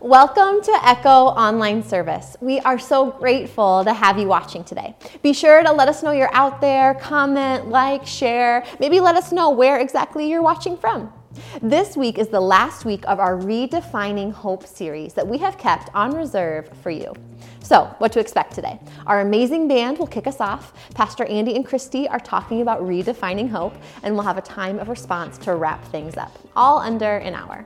Welcome to Echo Online Service. We are so grateful to have you watching today. Be sure to let us know you're out there, comment, like, share, maybe let us know where exactly you're watching from. This week is the last week of our Redefining Hope series that we have kept on reserve for you. So, what to expect today? Our amazing band will kick us off. Pastor Andy and Christy are talking about redefining hope, and we'll have a time of response to wrap things up, all under an hour.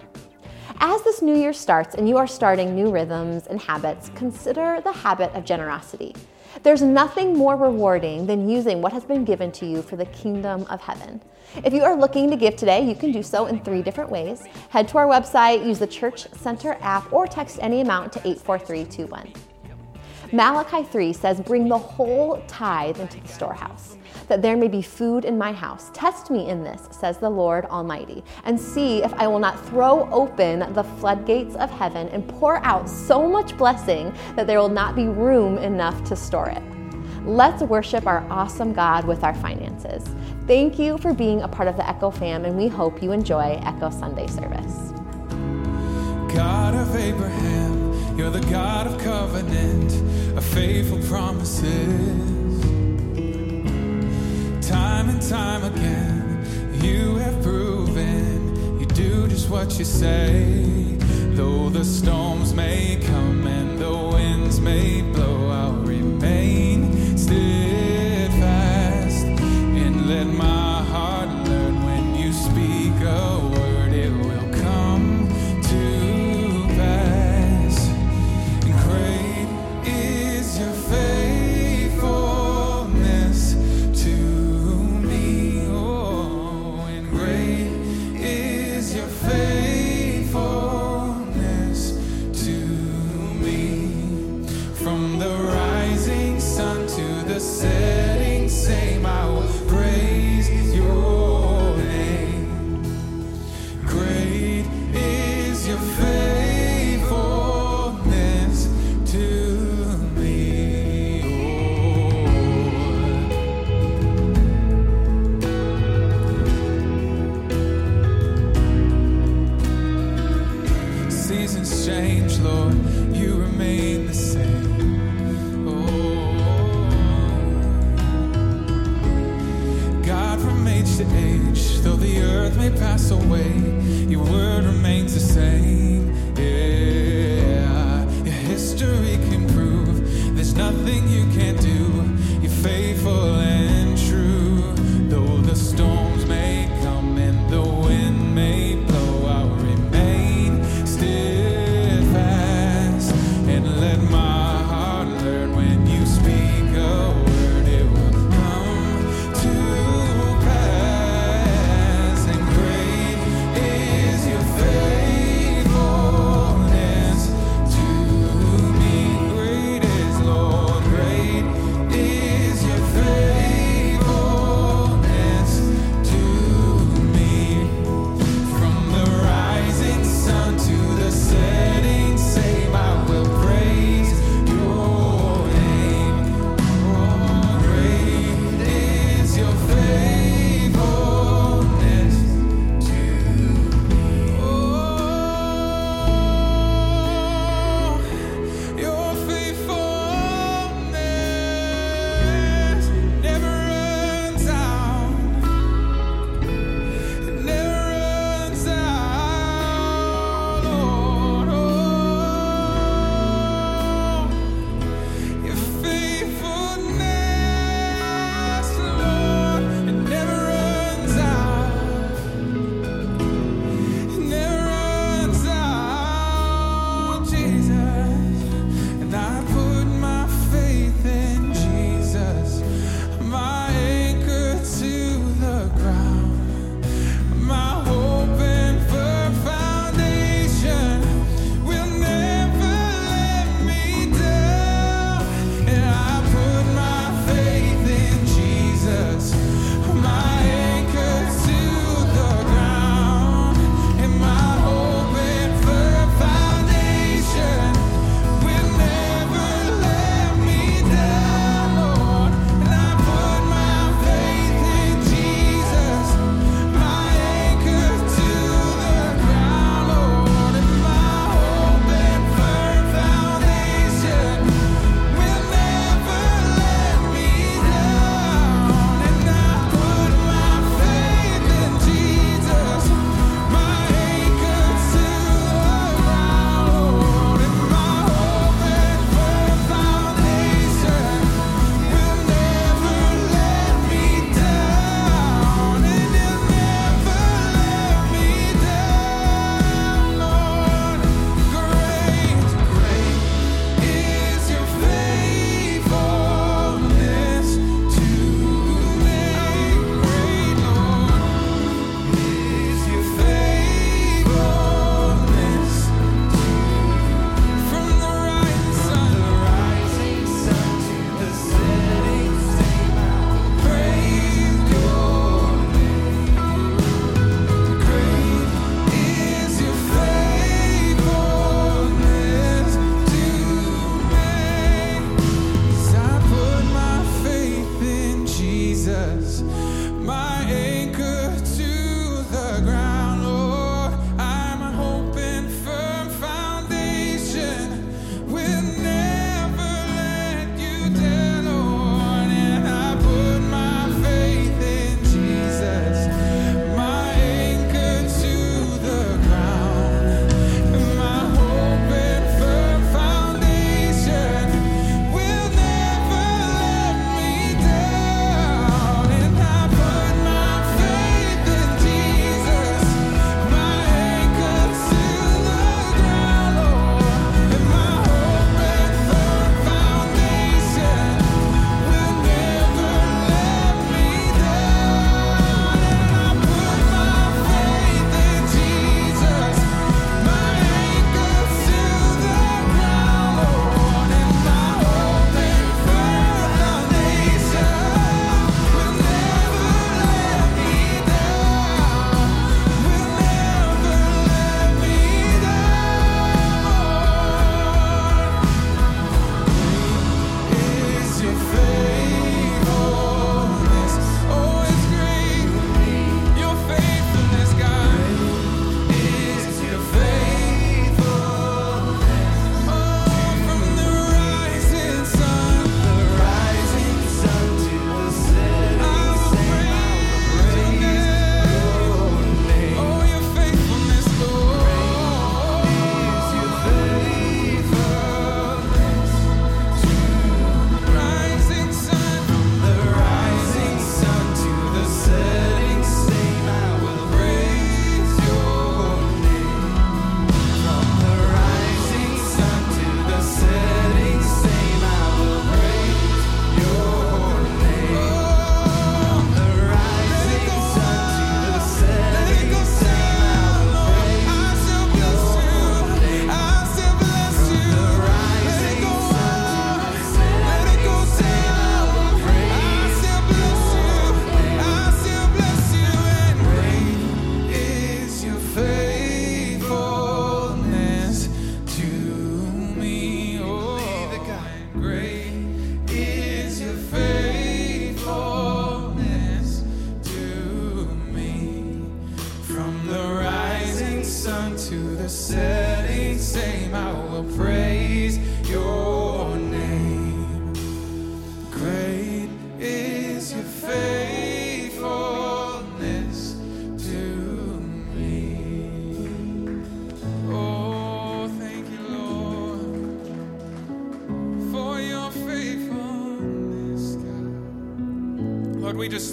As this new year starts and you are starting new rhythms and habits, consider the habit of generosity. There's nothing more rewarding than using what has been given to you for the kingdom of heaven. If you are looking to give today, you can do so in three different ways. Head to our website, use the Church Center app, or text any amount to 84321. Malachi 3 says, Bring the whole tithe into the storehouse, that there may be food in my house. Test me in this, says the Lord Almighty, and see if I will not throw open the floodgates of heaven and pour out so much blessing that there will not be room enough to store it. Let's worship our awesome God with our finances. Thank you for being a part of the Echo fam, and we hope you enjoy Echo Sunday service. God of Abraham, you're the God of covenant, of faithful promises. Time and time again, you have proven you do just what you say. Though the storms may come and the winds may blow, I'll remain steadfast and let my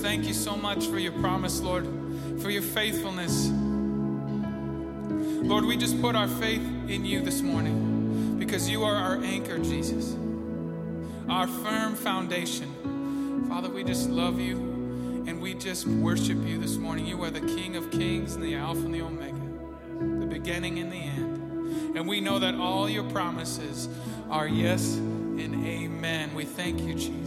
thank you so much for your promise, Lord, for your faithfulness. Lord, we just put our faith in you this morning because you are our anchor, Jesus, our firm foundation. Father, we just love you and we just worship you this morning. You are the King of kings and the Alpha and the Omega, the beginning and the end. And we know that all your promises are yes and amen. We thank you, Jesus.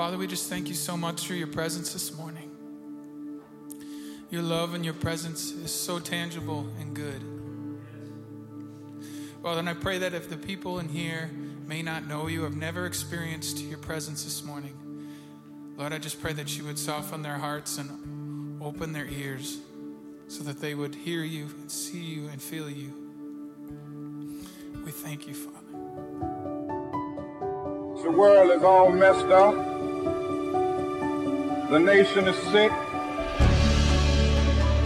Father, we just thank you so much for your presence this morning. Your love and your presence is so tangible and good. Father, and I pray that if the people in here may not know you, have never experienced your presence this morning, Lord, I just pray that you would soften their hearts and open their ears so that they would hear you and see you and feel you. We thank you, Father. The world is all messed up. The nation is sick.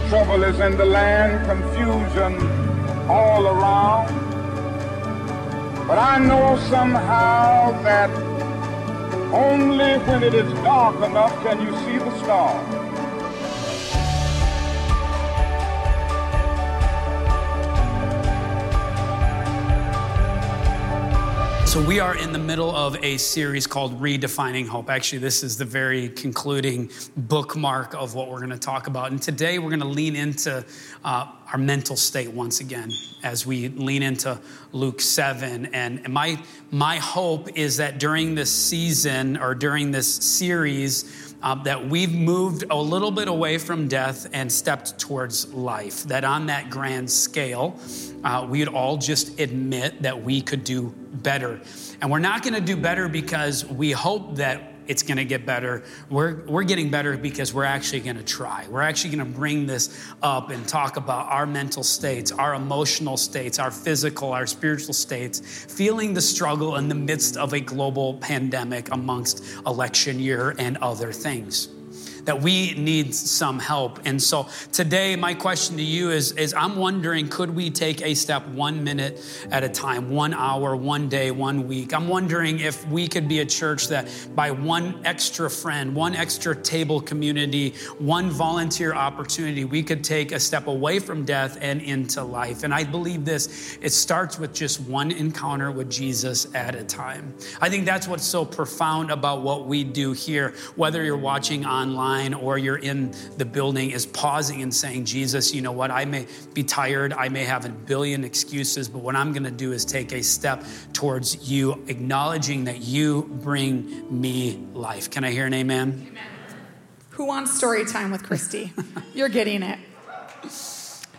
Trouble is in the land, confusion all around. But I know somehow that only when it is dark enough can you see the stars. So, we are in the middle of a series called Redefining Hope. Actually, this is the very concluding bookmark of what we're going to talk about. And today, we're going to lean into uh, our mental state once again as we lean into Luke 7. And, my, my hope is that during this season or during this series, uh, that we've moved a little bit away from death and stepped towards life. That on that grand scale, uh, we'd all just admit that we could do better. And we're not going to do better because we hope that it's going to get better. We're, we're getting better because we're actually going to try. We're actually going to bring this up and talk about our mental states, our emotional states, our physical, our spiritual states, feeling the struggle in the midst of a global pandemic amongst election year and other things that we need some help. And so today, my question to you is, is I'm wondering, could we take a step one minute at a time, one hour, one day, one week? I'm wondering if we could be a church that by one extra friend, one extra table community, one volunteer opportunity, we could take a step away from death and into life. And I believe this, it starts with just one encounter with Jesus at a time. I think that's what's so profound about what we do here, whether you're watching online or you're in the building, is pausing and saying, Jesus, you know what? I may be tired. I may have a billion excuses, but what I'm going to do is take a step towards you, acknowledging that you bring me life. Can I hear an amen? amen. Who wants story time with Christy? You're getting it.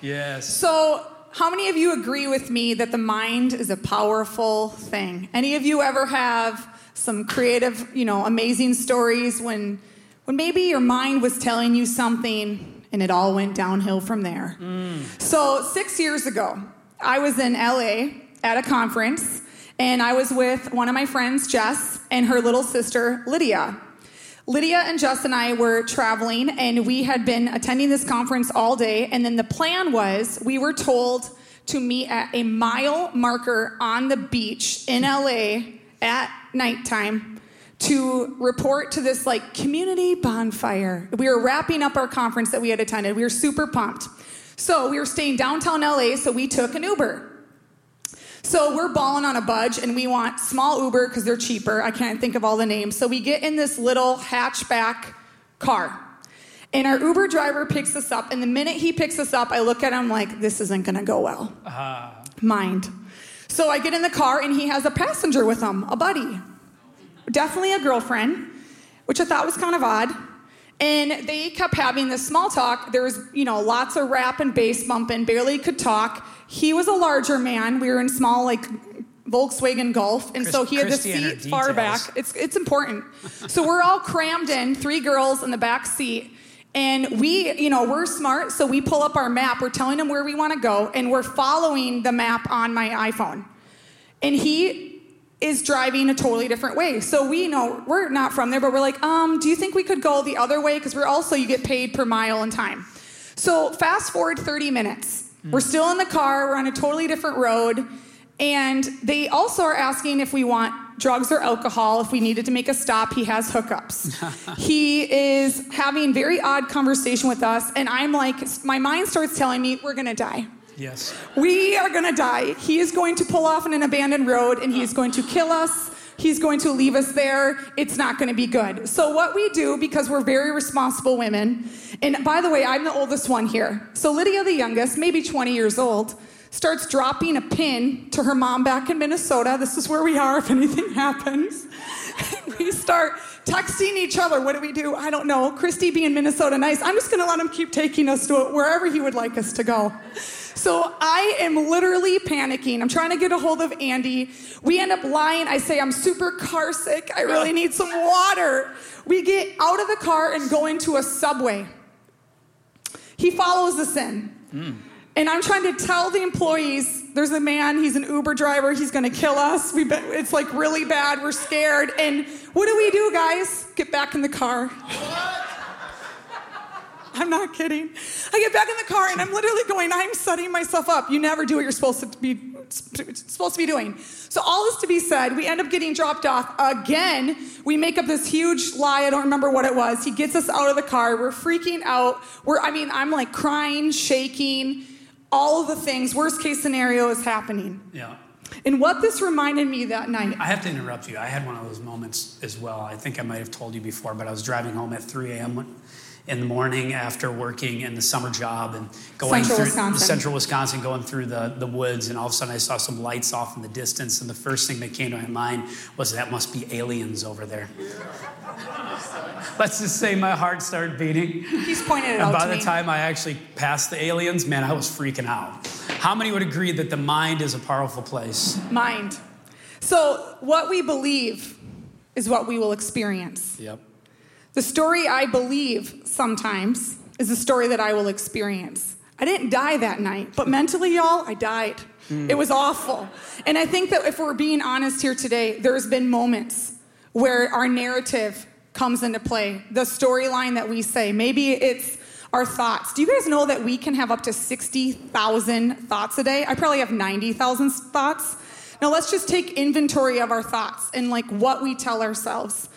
Yes. So, how many of you agree with me that the mind is a powerful thing? Any of you ever have some creative, you know, amazing stories when when maybe your mind was telling you something and it all went downhill from there? Mm. So, 6 years ago, I was in LA at a conference and I was with one of my friends, Jess, and her little sister, Lydia. Lydia and Jess and I were traveling, and we had been attending this conference all day. And then the plan was we were told to meet at a mile marker on the beach in LA at nighttime to report to this like community bonfire. We were wrapping up our conference that we had attended. We were super pumped. So we were staying downtown LA, so we took an Uber. So we're balling on a budge and we want small Uber because they're cheaper. I can't think of all the names. So we get in this little hatchback car. And our Uber driver picks us up, and the minute he picks us up, I look at him like, this isn't gonna go well. Uh-huh. Mind. So I get in the car, and he has a passenger with him, a buddy. Definitely a girlfriend, which I thought was kind of odd. And they kept having this small talk. There was, you know, lots of rap and bass bumping, barely could talk. He was a larger man. We were in small, like, Volkswagen Golf, and so he had the seat far back. It's it's important. so we're all crammed in, three girls in the back seat, and we, you know, we're smart, so we pull up our map. We're telling him where we want to go, and we're following the map on my iPhone. And he is driving a totally different way. So we know we're not from there, but we're like, um, do you think we could go the other way? Because we're also you get paid per mile and time. So fast forward 30 minutes. We're still in the car. We're on a totally different road. And they also are asking if we want drugs or alcohol. If we needed to make a stop, he has hookups. he is having very odd conversation with us. And I'm like, my mind starts telling me we're going to die. Yes. We are gonna die. He is going to pull off in an abandoned road and he's going to kill us. He's going to leave us there. It's not going to be good. So, what we do, because we're very responsible women, and by the way, I'm the oldest one here. So, Lydia, the youngest, maybe 20 years old, starts dropping a pin to her mom back in Minnesota. This is where we are if anything happens. we start texting each other. What do we do? I don't know. Christy being Minnesota nice, I'm just going to let him keep taking us to wherever he would like us to go. So I am literally panicking. I'm trying to get a hold of Andy. We end up lying. I say, I'm super car sick. I really need some water. We get out of the car and go into a subway. He follows us in. Hmm. And I'm trying to tell the employees there's a man, he's an Uber driver, he's gonna kill us. We've been, it's like really bad, we're scared. And what do we do, guys? Get back in the car. I'm not kidding. I get back in the car and I'm literally going, I'm setting myself up. You never do what you're supposed to be supposed to be doing. So all this to be said, we end up getting dropped off again. We make up this huge lie. I don't remember what it was. He gets us out of the car. We're freaking out. We're I mean, I'm like crying, shaking, all of the things. Worst case scenario is happening. Yeah. And what this reminded me that night. I have to interrupt you. I had one of those moments as well. I think I might have told you before, but I was driving home at 3 a.m. in the morning after working in the summer job and going Central through Wisconsin. central Wisconsin, going through the, the woods, and all of a sudden I saw some lights off in the distance, and the first thing that came to my mind was that must be aliens over there. Let's just say my heart started beating. He's pointed it And out by the me. time I actually passed the aliens, man, I was freaking out. How many would agree that the mind is a powerful place? Mind. So what we believe is what we will experience. Yep. The story I believe sometimes is the story that I will experience. I didn't die that night, but mentally, y'all, I died. Hmm. It was awful. And I think that if we're being honest here today, there's been moments where our narrative comes into play. The storyline that we say, maybe it's our thoughts. Do you guys know that we can have up to 60,000 thoughts a day? I probably have 90,000 thoughts. Now let's just take inventory of our thoughts and like what we tell ourselves.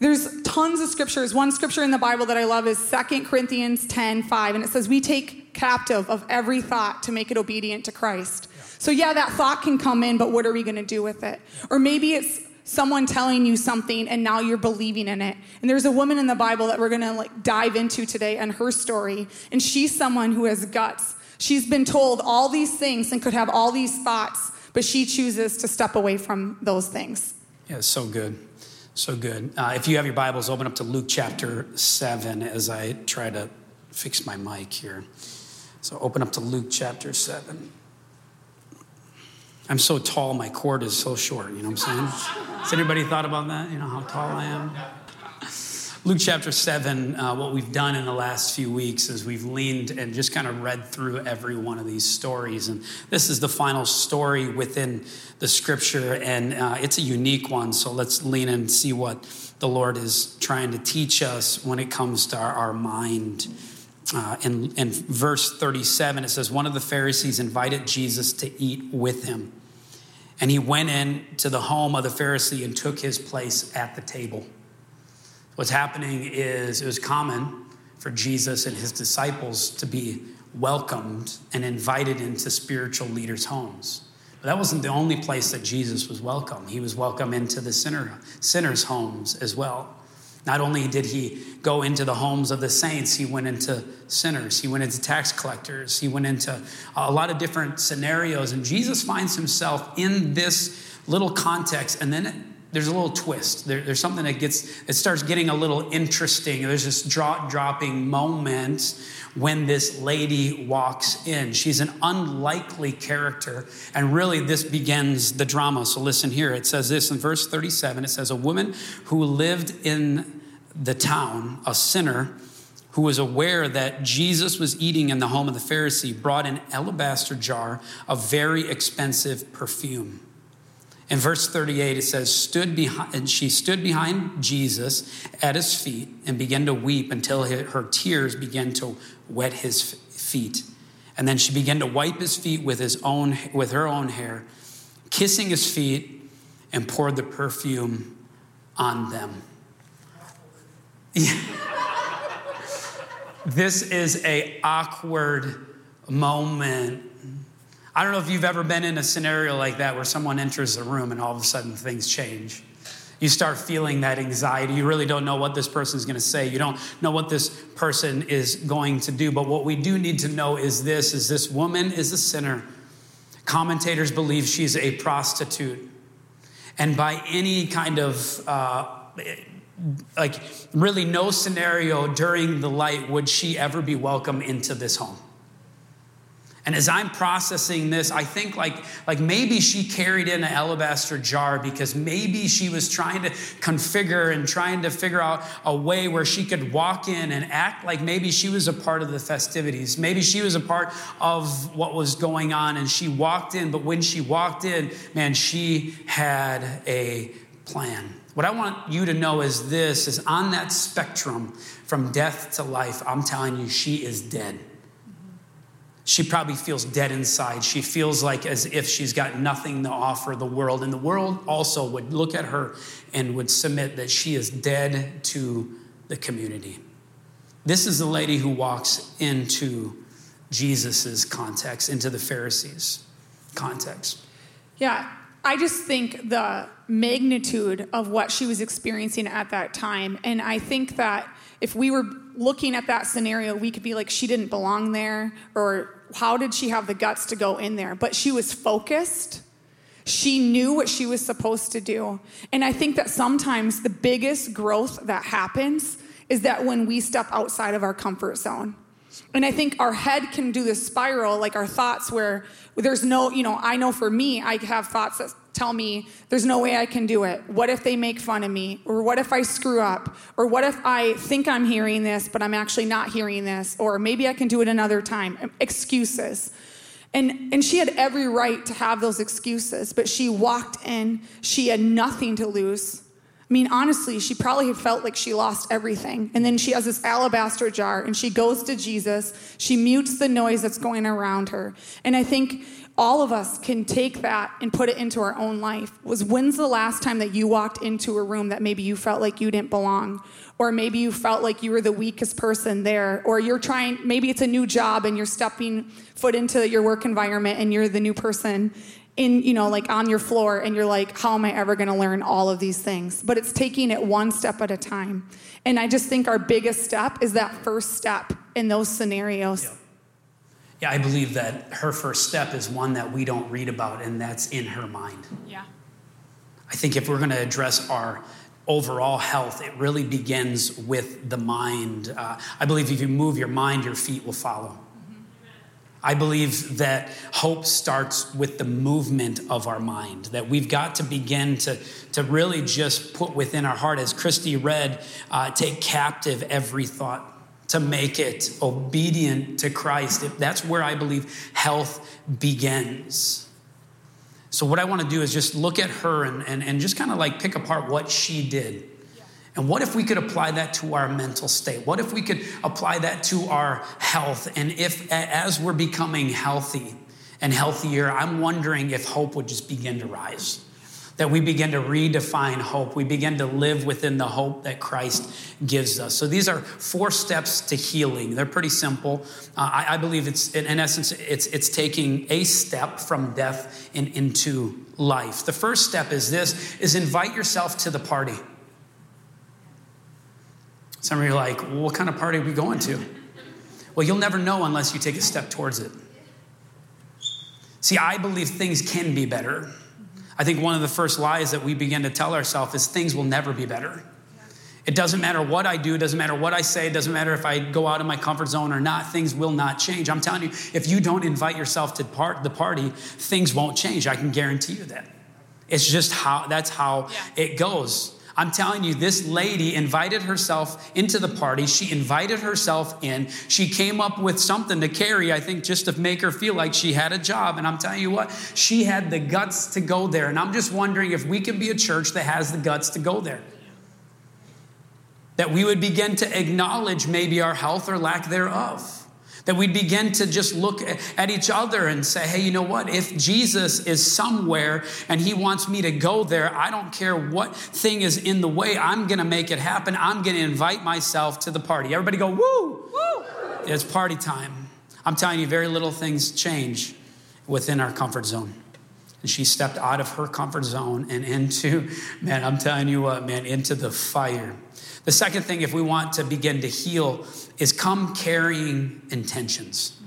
There's tons of scriptures. One scripture in the Bible that I love is 2 Corinthians 10 5, and it says, We take captive of every thought to make it obedient to Christ. So, yeah, that thought can come in, but what are we going to do with it? Or maybe it's someone telling you something and now you're believing in it. And there's a woman in the Bible that we're going to like dive into today and her story. And she's someone who has guts. She's been told all these things and could have all these thoughts, but she chooses to step away from those things. Yeah, it's so good. So good. Uh, if you have your Bibles, open up to Luke chapter 7 as I try to fix my mic here. So open up to Luke chapter 7. I'm so tall, my cord is so short, you know what I'm saying? Has anybody thought about that? You know how tall I am? Luke chapter 7, uh, what we've done in the last few weeks is we've leaned and just kind of read through every one of these stories. And this is the final story within the scripture, and uh, it's a unique one. So let's lean in and see what the Lord is trying to teach us when it comes to our, our mind. Uh, in, in verse 37, it says, One of the Pharisees invited Jesus to eat with him. And he went in to the home of the Pharisee and took his place at the table. What's happening is it was common for Jesus and his disciples to be welcomed and invited into spiritual leaders' homes. But that wasn't the only place that Jesus was welcome. He was welcome into the sinner, sinners' homes as well. Not only did he go into the homes of the saints, he went into sinners, he went into tax collectors, he went into a lot of different scenarios. And Jesus finds himself in this little context, and then there's a little twist. There, there's something that gets, it starts getting a little interesting. There's this drop dropping moment when this lady walks in. She's an unlikely character, and really this begins the drama. So listen here. It says this in verse 37 it says, A woman who lived in the town, a sinner, who was aware that Jesus was eating in the home of the Pharisee, brought an alabaster jar of very expensive perfume. In verse 38, it says, stood behind, and she stood behind Jesus at his feet and began to weep until her tears began to wet his feet. And then she began to wipe his feet with, his own, with her own hair, kissing his feet, and poured the perfume on them. this is a awkward moment I don't know if you've ever been in a scenario like that where someone enters a room and all of a sudden things change. You start feeling that anxiety. You really don't know what this person is going to say. You don't know what this person is going to do. But what we do need to know is this is this woman is a sinner. Commentators believe she's a prostitute. And by any kind of uh, like really no scenario during the light would she ever be welcome into this home. And as I'm processing this, I think like, like maybe she carried in an alabaster jar because maybe she was trying to configure and trying to figure out a way where she could walk in and act like maybe she was a part of the festivities. Maybe she was a part of what was going on and she walked in, but when she walked in, man, she had a plan. What I want you to know is this is on that spectrum from death to life, I'm telling you, she is dead she probably feels dead inside. She feels like as if she's got nothing to offer the world. And the world also would look at her and would submit that she is dead to the community. This is the lady who walks into Jesus's context, into the Pharisees' context. Yeah, I just think the magnitude of what she was experiencing at that time. And I think that if we were looking at that scenario, we could be like, she didn't belong there, or how did she have the guts to go in there? But she was focused. She knew what she was supposed to do. And I think that sometimes the biggest growth that happens is that when we step outside of our comfort zone. And I think our head can do this spiral, like our thoughts, where there's no, you know, I know for me, I have thoughts that tell me there's no way I can do it. What if they make fun of me? Or what if I screw up? Or what if I think I'm hearing this, but I'm actually not hearing this? Or maybe I can do it another time. Excuses. And, and she had every right to have those excuses, but she walked in, she had nothing to lose. I mean, honestly, she probably felt like she lost everything. And then she has this alabaster jar and she goes to Jesus. She mutes the noise that's going around her. And I think all of us can take that and put it into our own life. Was when's the last time that you walked into a room that maybe you felt like you didn't belong? Or maybe you felt like you were the weakest person there? Or you're trying maybe it's a new job and you're stepping foot into your work environment and you're the new person in you know like on your floor and you're like how am i ever going to learn all of these things? But it's taking it one step at a time. And i just think our biggest step is that first step in those scenarios. Yeah. Yeah, I believe that her first step is one that we don't read about, and that's in her mind. Yeah. I think if we're going to address our overall health, it really begins with the mind. Uh, I believe if you move your mind, your feet will follow. Mm-hmm. I believe that hope starts with the movement of our mind, that we've got to begin to, to really just put within our heart, as Christy read, uh, take captive every thought to make it obedient to Christ. That's where I believe health begins. So, what I want to do is just look at her and, and, and just kind of like pick apart what she did. And what if we could apply that to our mental state? What if we could apply that to our health? And if, as we're becoming healthy and healthier, I'm wondering if hope would just begin to rise that we begin to redefine hope. We begin to live within the hope that Christ gives us. So these are four steps to healing. They're pretty simple. Uh, I, I, believe it's, in, in, essence, it's, it's taking a step from death in, into life. The first step is this, is invite yourself to the party. Some of you are like, well, what kind of party are we going to? Well, you'll never know unless you take a step towards it. See, I believe things can be better. I think one of the first lies that we begin to tell ourselves is things will never be better. It doesn't matter what I do, it doesn't matter what I say, it doesn't matter if I go out of my comfort zone or not, things will not change. I'm telling you, if you don't invite yourself to part the party, things won't change. I can guarantee you that. It's just how that's how yeah. it goes. I'm telling you, this lady invited herself into the party. She invited herself in. She came up with something to carry, I think, just to make her feel like she had a job. And I'm telling you what, she had the guts to go there. And I'm just wondering if we can be a church that has the guts to go there. That we would begin to acknowledge maybe our health or lack thereof that we'd begin to just look at each other and say, hey, you know what? If Jesus is somewhere and he wants me to go there, I don't care what thing is in the way, I'm going to make it happen. I'm going to invite myself to the party. Everybody go, woo! Woo! It's party time. I'm telling you, very little things change within our comfort zone. And she stepped out of her comfort zone and into, man, I'm telling you what, man, into the fire. The second thing, if we want to begin to heal, is come carrying intentions.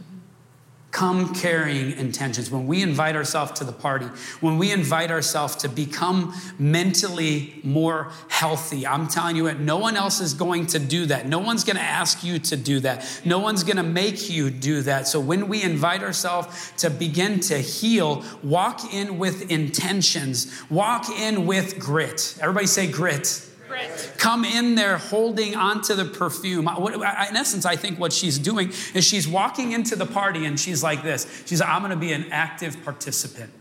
Come carrying intentions. When we invite ourselves to the party, when we invite ourselves to become mentally more healthy, I'm telling you what, no one else is going to do that. No one's going to ask you to do that. No one's going to make you do that. So when we invite ourselves to begin to heal, walk in with intentions, walk in with grit. Everybody say grit come in there holding onto the perfume. In essence, I think what she's doing is she's walking into the party and she's like this. She's like, I'm going to be an active participant.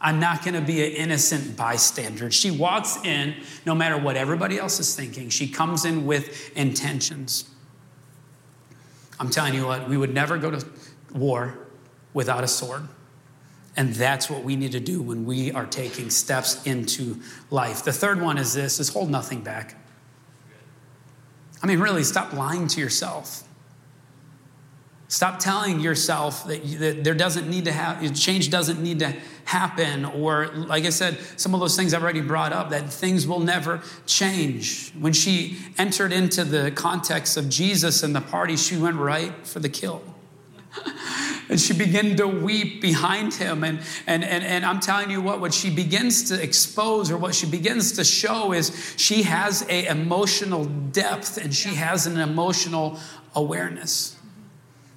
I'm not going to be an innocent bystander. She walks in, no matter what everybody else is thinking, she comes in with intentions. I'm telling you what, we would never go to war without a sword. And that's what we need to do when we are taking steps into life. The third one is this is hold nothing back. I mean, really, stop lying to yourself. Stop telling yourself that, that there doesn't need to have change doesn't need to happen, or like I said, some of those things I've already brought up that things will never change. When she entered into the context of Jesus and the party, she went right for the kill. and she began to weep behind him. And, and, and, and I'm telling you what, what she begins to expose or what she begins to show is she has a emotional depth and she has an emotional awareness.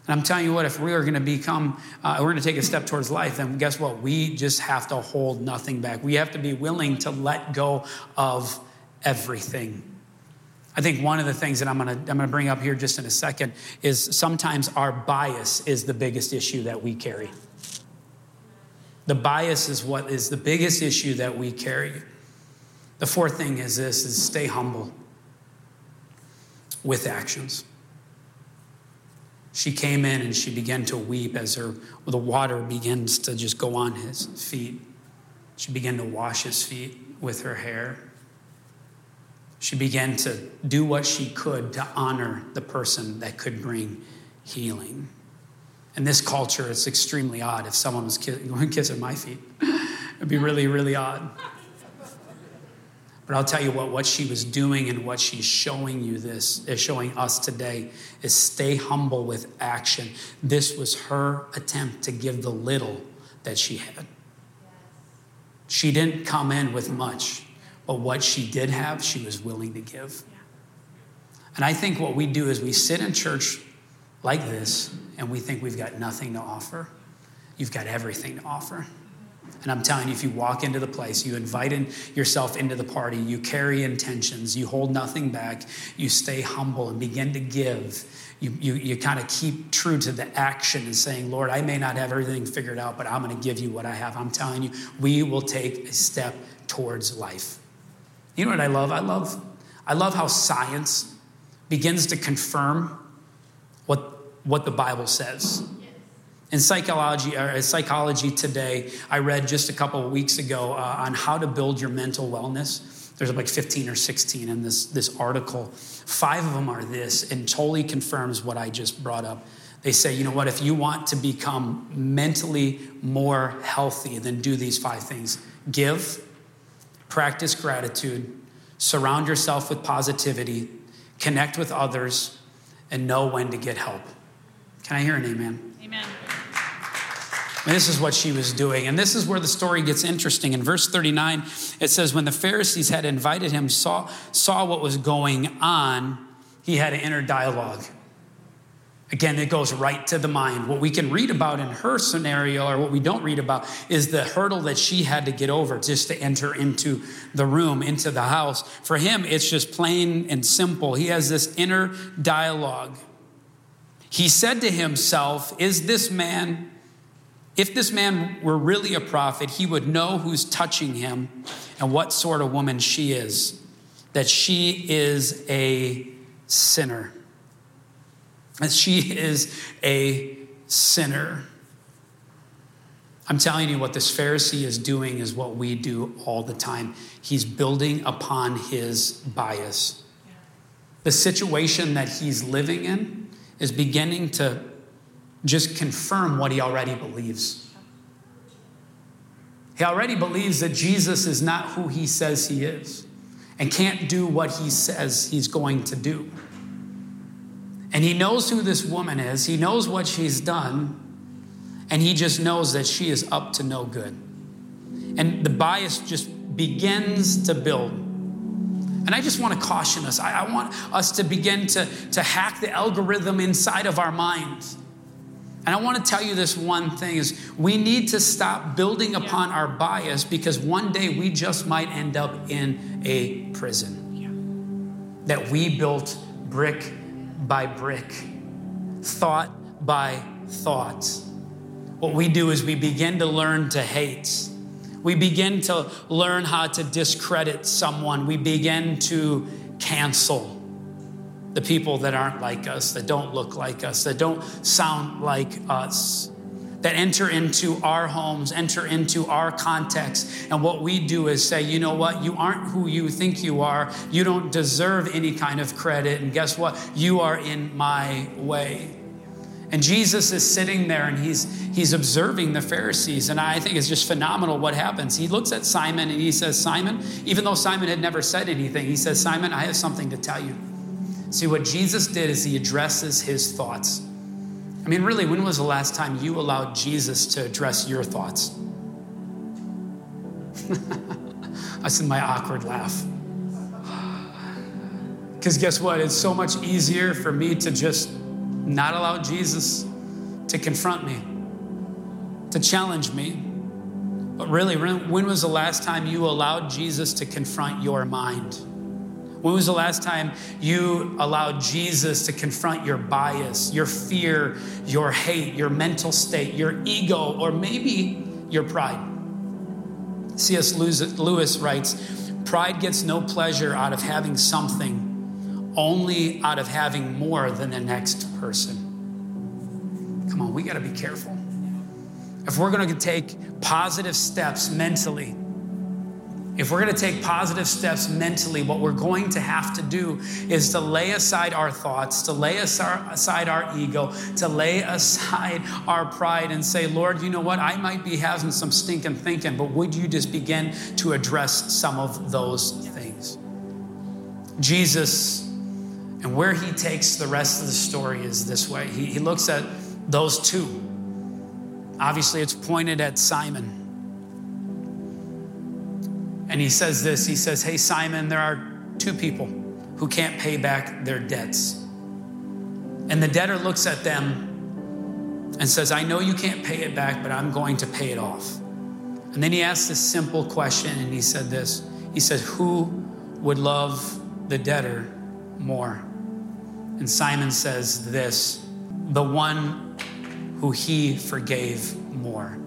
And I'm telling you what, if we are going to become, uh, we're going to take a step towards life, then guess what? We just have to hold nothing back. We have to be willing to let go of everything. I think one of the things that I'm gonna, I'm gonna bring up here just in a second is sometimes our bias is the biggest issue that we carry. The bias is what is the biggest issue that we carry. The fourth thing is this is stay humble with actions. She came in and she began to weep as her the water begins to just go on his feet. She began to wash his feet with her hair. She began to do what she could to honor the person that could bring healing. In this culture, it's extremely odd if someone was kissing my feet. It'd be really, really odd. But I'll tell you what, what she was doing and what she's showing you this, is showing us today, is stay humble with action. This was her attempt to give the little that she had. She didn't come in with much. But what she did have, she was willing to give. And I think what we do is we sit in church like this and we think we've got nothing to offer. You've got everything to offer. And I'm telling you, if you walk into the place, you invite in yourself into the party, you carry intentions, you hold nothing back, you stay humble and begin to give. You, you, you kind of keep true to the action and saying, Lord, I may not have everything figured out, but I'm going to give you what I have. I'm telling you, we will take a step towards life. You know what I love? I love, I love how science begins to confirm what, what the Bible says. In psychology, or psychology today, I read just a couple of weeks ago uh, on how to build your mental wellness. There's like 15 or 16 in this, this article. Five of them are this, and totally confirms what I just brought up. They say, you know what, if you want to become mentally more healthy, then do these five things give, practice gratitude, surround yourself with positivity, connect with others, and know when to get help. Can I hear an amen? Amen. And this is what she was doing. And this is where the story gets interesting. In verse 39, it says, When the Pharisees had invited him, saw, saw what was going on, he had an inner dialogue. Again, it goes right to the mind. What we can read about in her scenario, or what we don't read about, is the hurdle that she had to get over just to enter into the room, into the house. For him, it's just plain and simple. He has this inner dialogue. He said to himself, Is this man if this man were really a prophet, he would know who's touching him and what sort of woman she is, that she is a sinner. That she is a sinner. I'm telling you, what this Pharisee is doing is what we do all the time. He's building upon his bias. The situation that he's living in is beginning to just confirm what he already believes. He already believes that Jesus is not who he says he is and can't do what he says he's going to do. And he knows who this woman is, he knows what she's done, and he just knows that she is up to no good. And the bias just begins to build. And I just want to caution us. I, I want us to begin to, to hack the algorithm inside of our minds and I want to tell you this one thing is we need to stop building upon our bias because one day we just might end up in a prison that we built brick by brick, thought by thought. What we do is we begin to learn to hate. We begin to learn how to discredit someone. We begin to cancel the people that aren't like us, that don't look like us, that don't sound like us, that enter into our homes, enter into our context. And what we do is say, you know what? You aren't who you think you are. You don't deserve any kind of credit. And guess what? You are in my way. And Jesus is sitting there and he's, he's observing the Pharisees. And I think it's just phenomenal what happens. He looks at Simon and he says, Simon, even though Simon had never said anything, he says, Simon, I have something to tell you. See, what Jesus did is he addresses his thoughts. I mean, really, when was the last time you allowed Jesus to address your thoughts? I said my awkward laugh. Because guess what? It's so much easier for me to just not allow Jesus to confront me, to challenge me. But really, when was the last time you allowed Jesus to confront your mind? When was the last time you allowed Jesus to confront your bias, your fear, your hate, your mental state, your ego, or maybe your pride? C.S. Lewis writes Pride gets no pleasure out of having something, only out of having more than the next person. Come on, we got to be careful. If we're going to take positive steps mentally, if we're going to take positive steps mentally, what we're going to have to do is to lay aside our thoughts, to lay aside our ego, to lay aside our pride and say, Lord, you know what? I might be having some stinking thinking, but would you just begin to address some of those things? Jesus, and where he takes the rest of the story is this way he, he looks at those two. Obviously, it's pointed at Simon. And he says this He says, Hey, Simon, there are two people who can't pay back their debts. And the debtor looks at them and says, I know you can't pay it back, but I'm going to pay it off. And then he asks this simple question, and he said this He said, Who would love the debtor more? And Simon says this the one who he forgave more.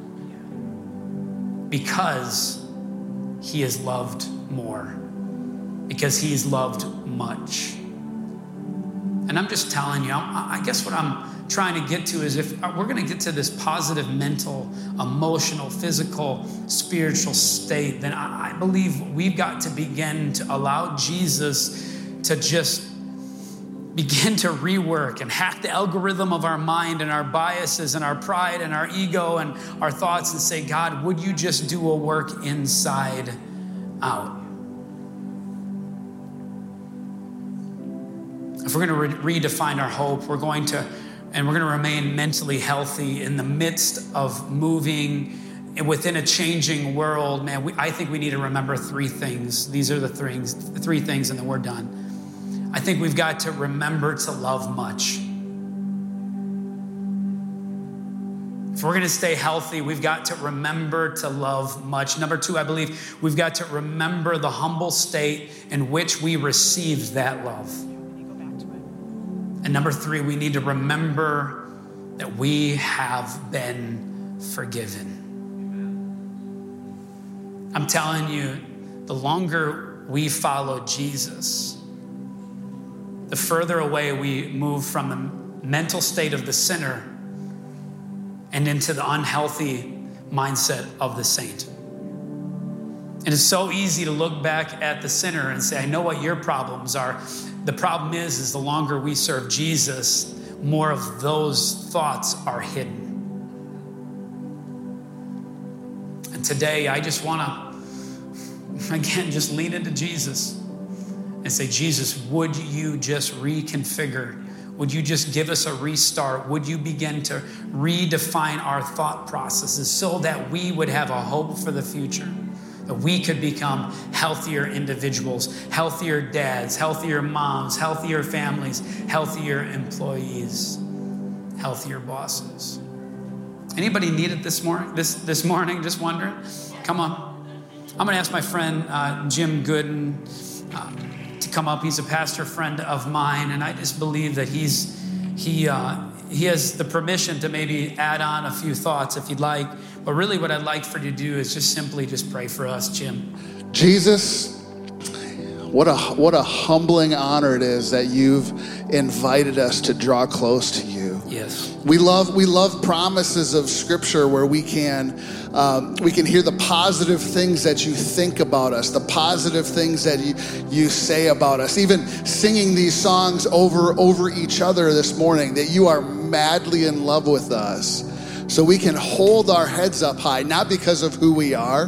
Because he is loved more because he is loved much. And I'm just telling you, I guess what I'm trying to get to is if uh, we're going to get to this positive mental, emotional, physical, spiritual state, then I believe we've got to begin to allow Jesus to just begin to rework and hack the algorithm of our mind and our biases and our pride and our ego and our thoughts and say, God, would you just do a work inside out? If we're going to re- redefine our hope, we're going to, and we're going to remain mentally healthy in the midst of moving within a changing world, man, we, I think we need to remember three things. These are the things, three things, and then we're done. I think we've got to remember to love much. If we're going to stay healthy, we've got to remember to love much. Number two, I believe we've got to remember the humble state in which we received that love. And number three, we need to remember that we have been forgiven. I'm telling you, the longer we follow Jesus, the further away we move from the mental state of the sinner and into the unhealthy mindset of the saint. And it's so easy to look back at the sinner and say, I know what your problems are. The problem is, is the longer we serve Jesus, more of those thoughts are hidden. And today, I just want to again, just lean into Jesus and say, Jesus, would you just reconfigure? Would you just give us a restart? Would you begin to redefine our thought processes so that we would have a hope for the future? That we could become healthier individuals, healthier dads, healthier moms, healthier families, healthier employees, healthier bosses. Anybody need it this morning? This, this morning? Just wondering? Come on. I'm going to ask my friend uh, Jim Gooden uh, to come up. He's a pastor friend of mine, and I just believe that he's he uh, he has the permission to maybe add on a few thoughts if you'd like. But really, what I'd like for you to do is just simply just pray for us, Jim. Jesus, what a what a humbling honor it is that you've invited us to draw close to you. Yes. We love we love promises of Scripture where we can um, we can hear the positive things that you think about us, the positive things that you, you say about us. Even singing these songs over over each other this morning, that you are madly in love with us, so we can hold our heads up high, not because of who we are,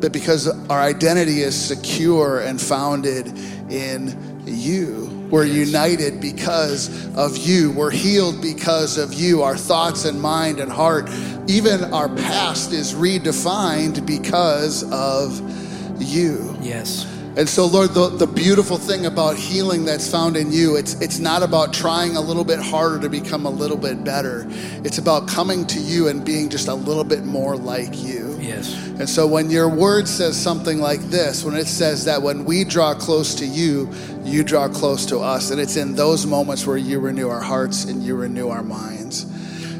but because our identity is secure and founded in you. We're united because of you. We're healed because of you. Our thoughts and mind and heart, even our past is redefined because of you. Yes. And so, Lord, the, the beautiful thing about healing that's found in you, it's, it's not about trying a little bit harder to become a little bit better. It's about coming to you and being just a little bit more like you. Yes. And so when your word says something like this, when it says that when we draw close to you, you draw close to us, and it's in those moments where you renew our hearts and you renew our minds.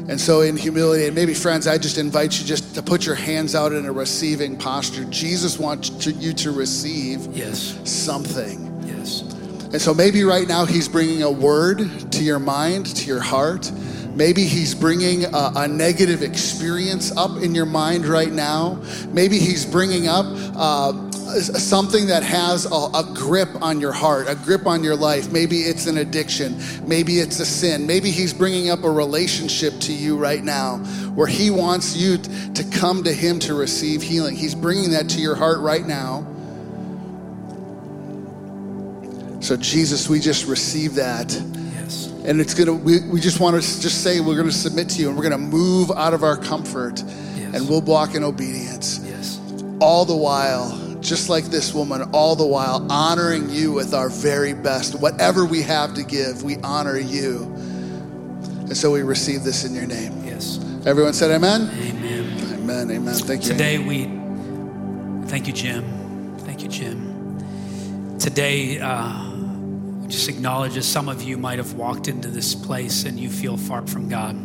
And so, in humility, and maybe friends, I just invite you just to put your hands out in a receiving posture. Jesus wants to, you to receive Yes. something. Yes. And so, maybe right now, He's bringing a word to your mind, to your heart. Maybe He's bringing a, a negative experience up in your mind right now. Maybe He's bringing up uh, something that has a, a, grip on your heart, a grip on your life. Maybe it's an addiction. Maybe it's a sin. Maybe He's bringing up a relationship to you right now where He wants you to come to Him to receive healing. He's bringing that to your heart right now. So, Jesus, we just receive that. Yes. And it's gonna, we, we just want to just say we're gonna submit to you and we're gonna move out of our comfort Yes. and we'll walk in obedience. Yes. All the while, just like this woman, all the while honoring you with our very best. Whatever we have to give, we honor you. And so we receive this in your name. Yes. Everyone said amen? Amen. Amen, amen. Thank you. Today we thank you, Jim. Thank you, Jim. Today, uh, just acknowledge some of you might have walked into this place and you feel far from God.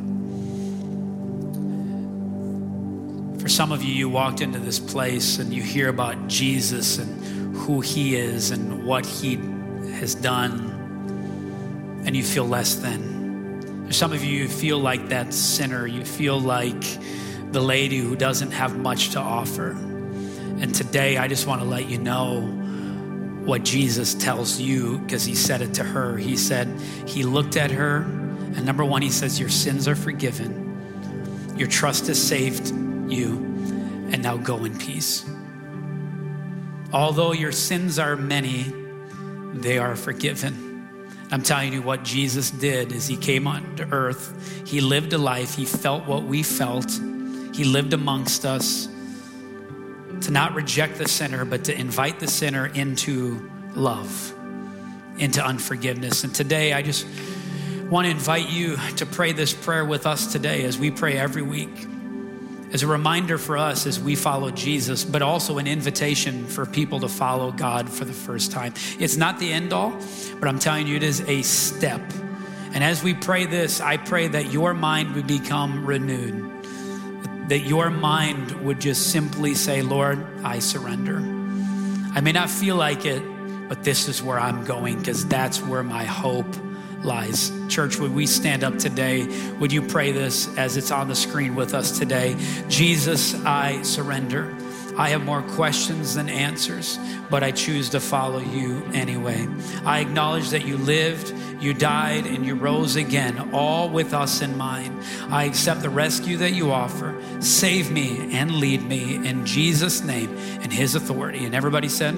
For some of you, you walked into this place and you hear about Jesus and who he is and what he has done, and you feel less than. There's some of you who feel like that sinner. You feel like the lady who doesn't have much to offer. And today, I just want to let you know what Jesus tells you because he said it to her. He said, He looked at her, and number one, he says, Your sins are forgiven, your trust has saved you, and now go in peace. Although your sins are many, they are forgiven. I'm telling you what Jesus did is he came onto earth, he lived a life, he felt what we felt, he lived amongst us to not reject the sinner, but to invite the sinner into love, into unforgiveness. And today I just want to invite you to pray this prayer with us today as we pray every week as a reminder for us as we follow Jesus, but also an invitation for people to follow God for the first time. It's not the end all, but I'm telling you, it is a step. And as we pray this, I pray that your mind would become renewed, that your mind would just simply say, Lord, I surrender. I may not feel like it, but this is where I'm going because that's where my hope lies. Church, would we stand up today? Would you pray this as it's on the screen with us today? Jesus, I surrender. I have more questions than answers, but I choose to follow you anyway. I acknowledge that you lived, you died, and you rose again, all with us in mind. I accept the rescue that you offer. Save me and lead me in Jesus' name and his authority. And everybody said,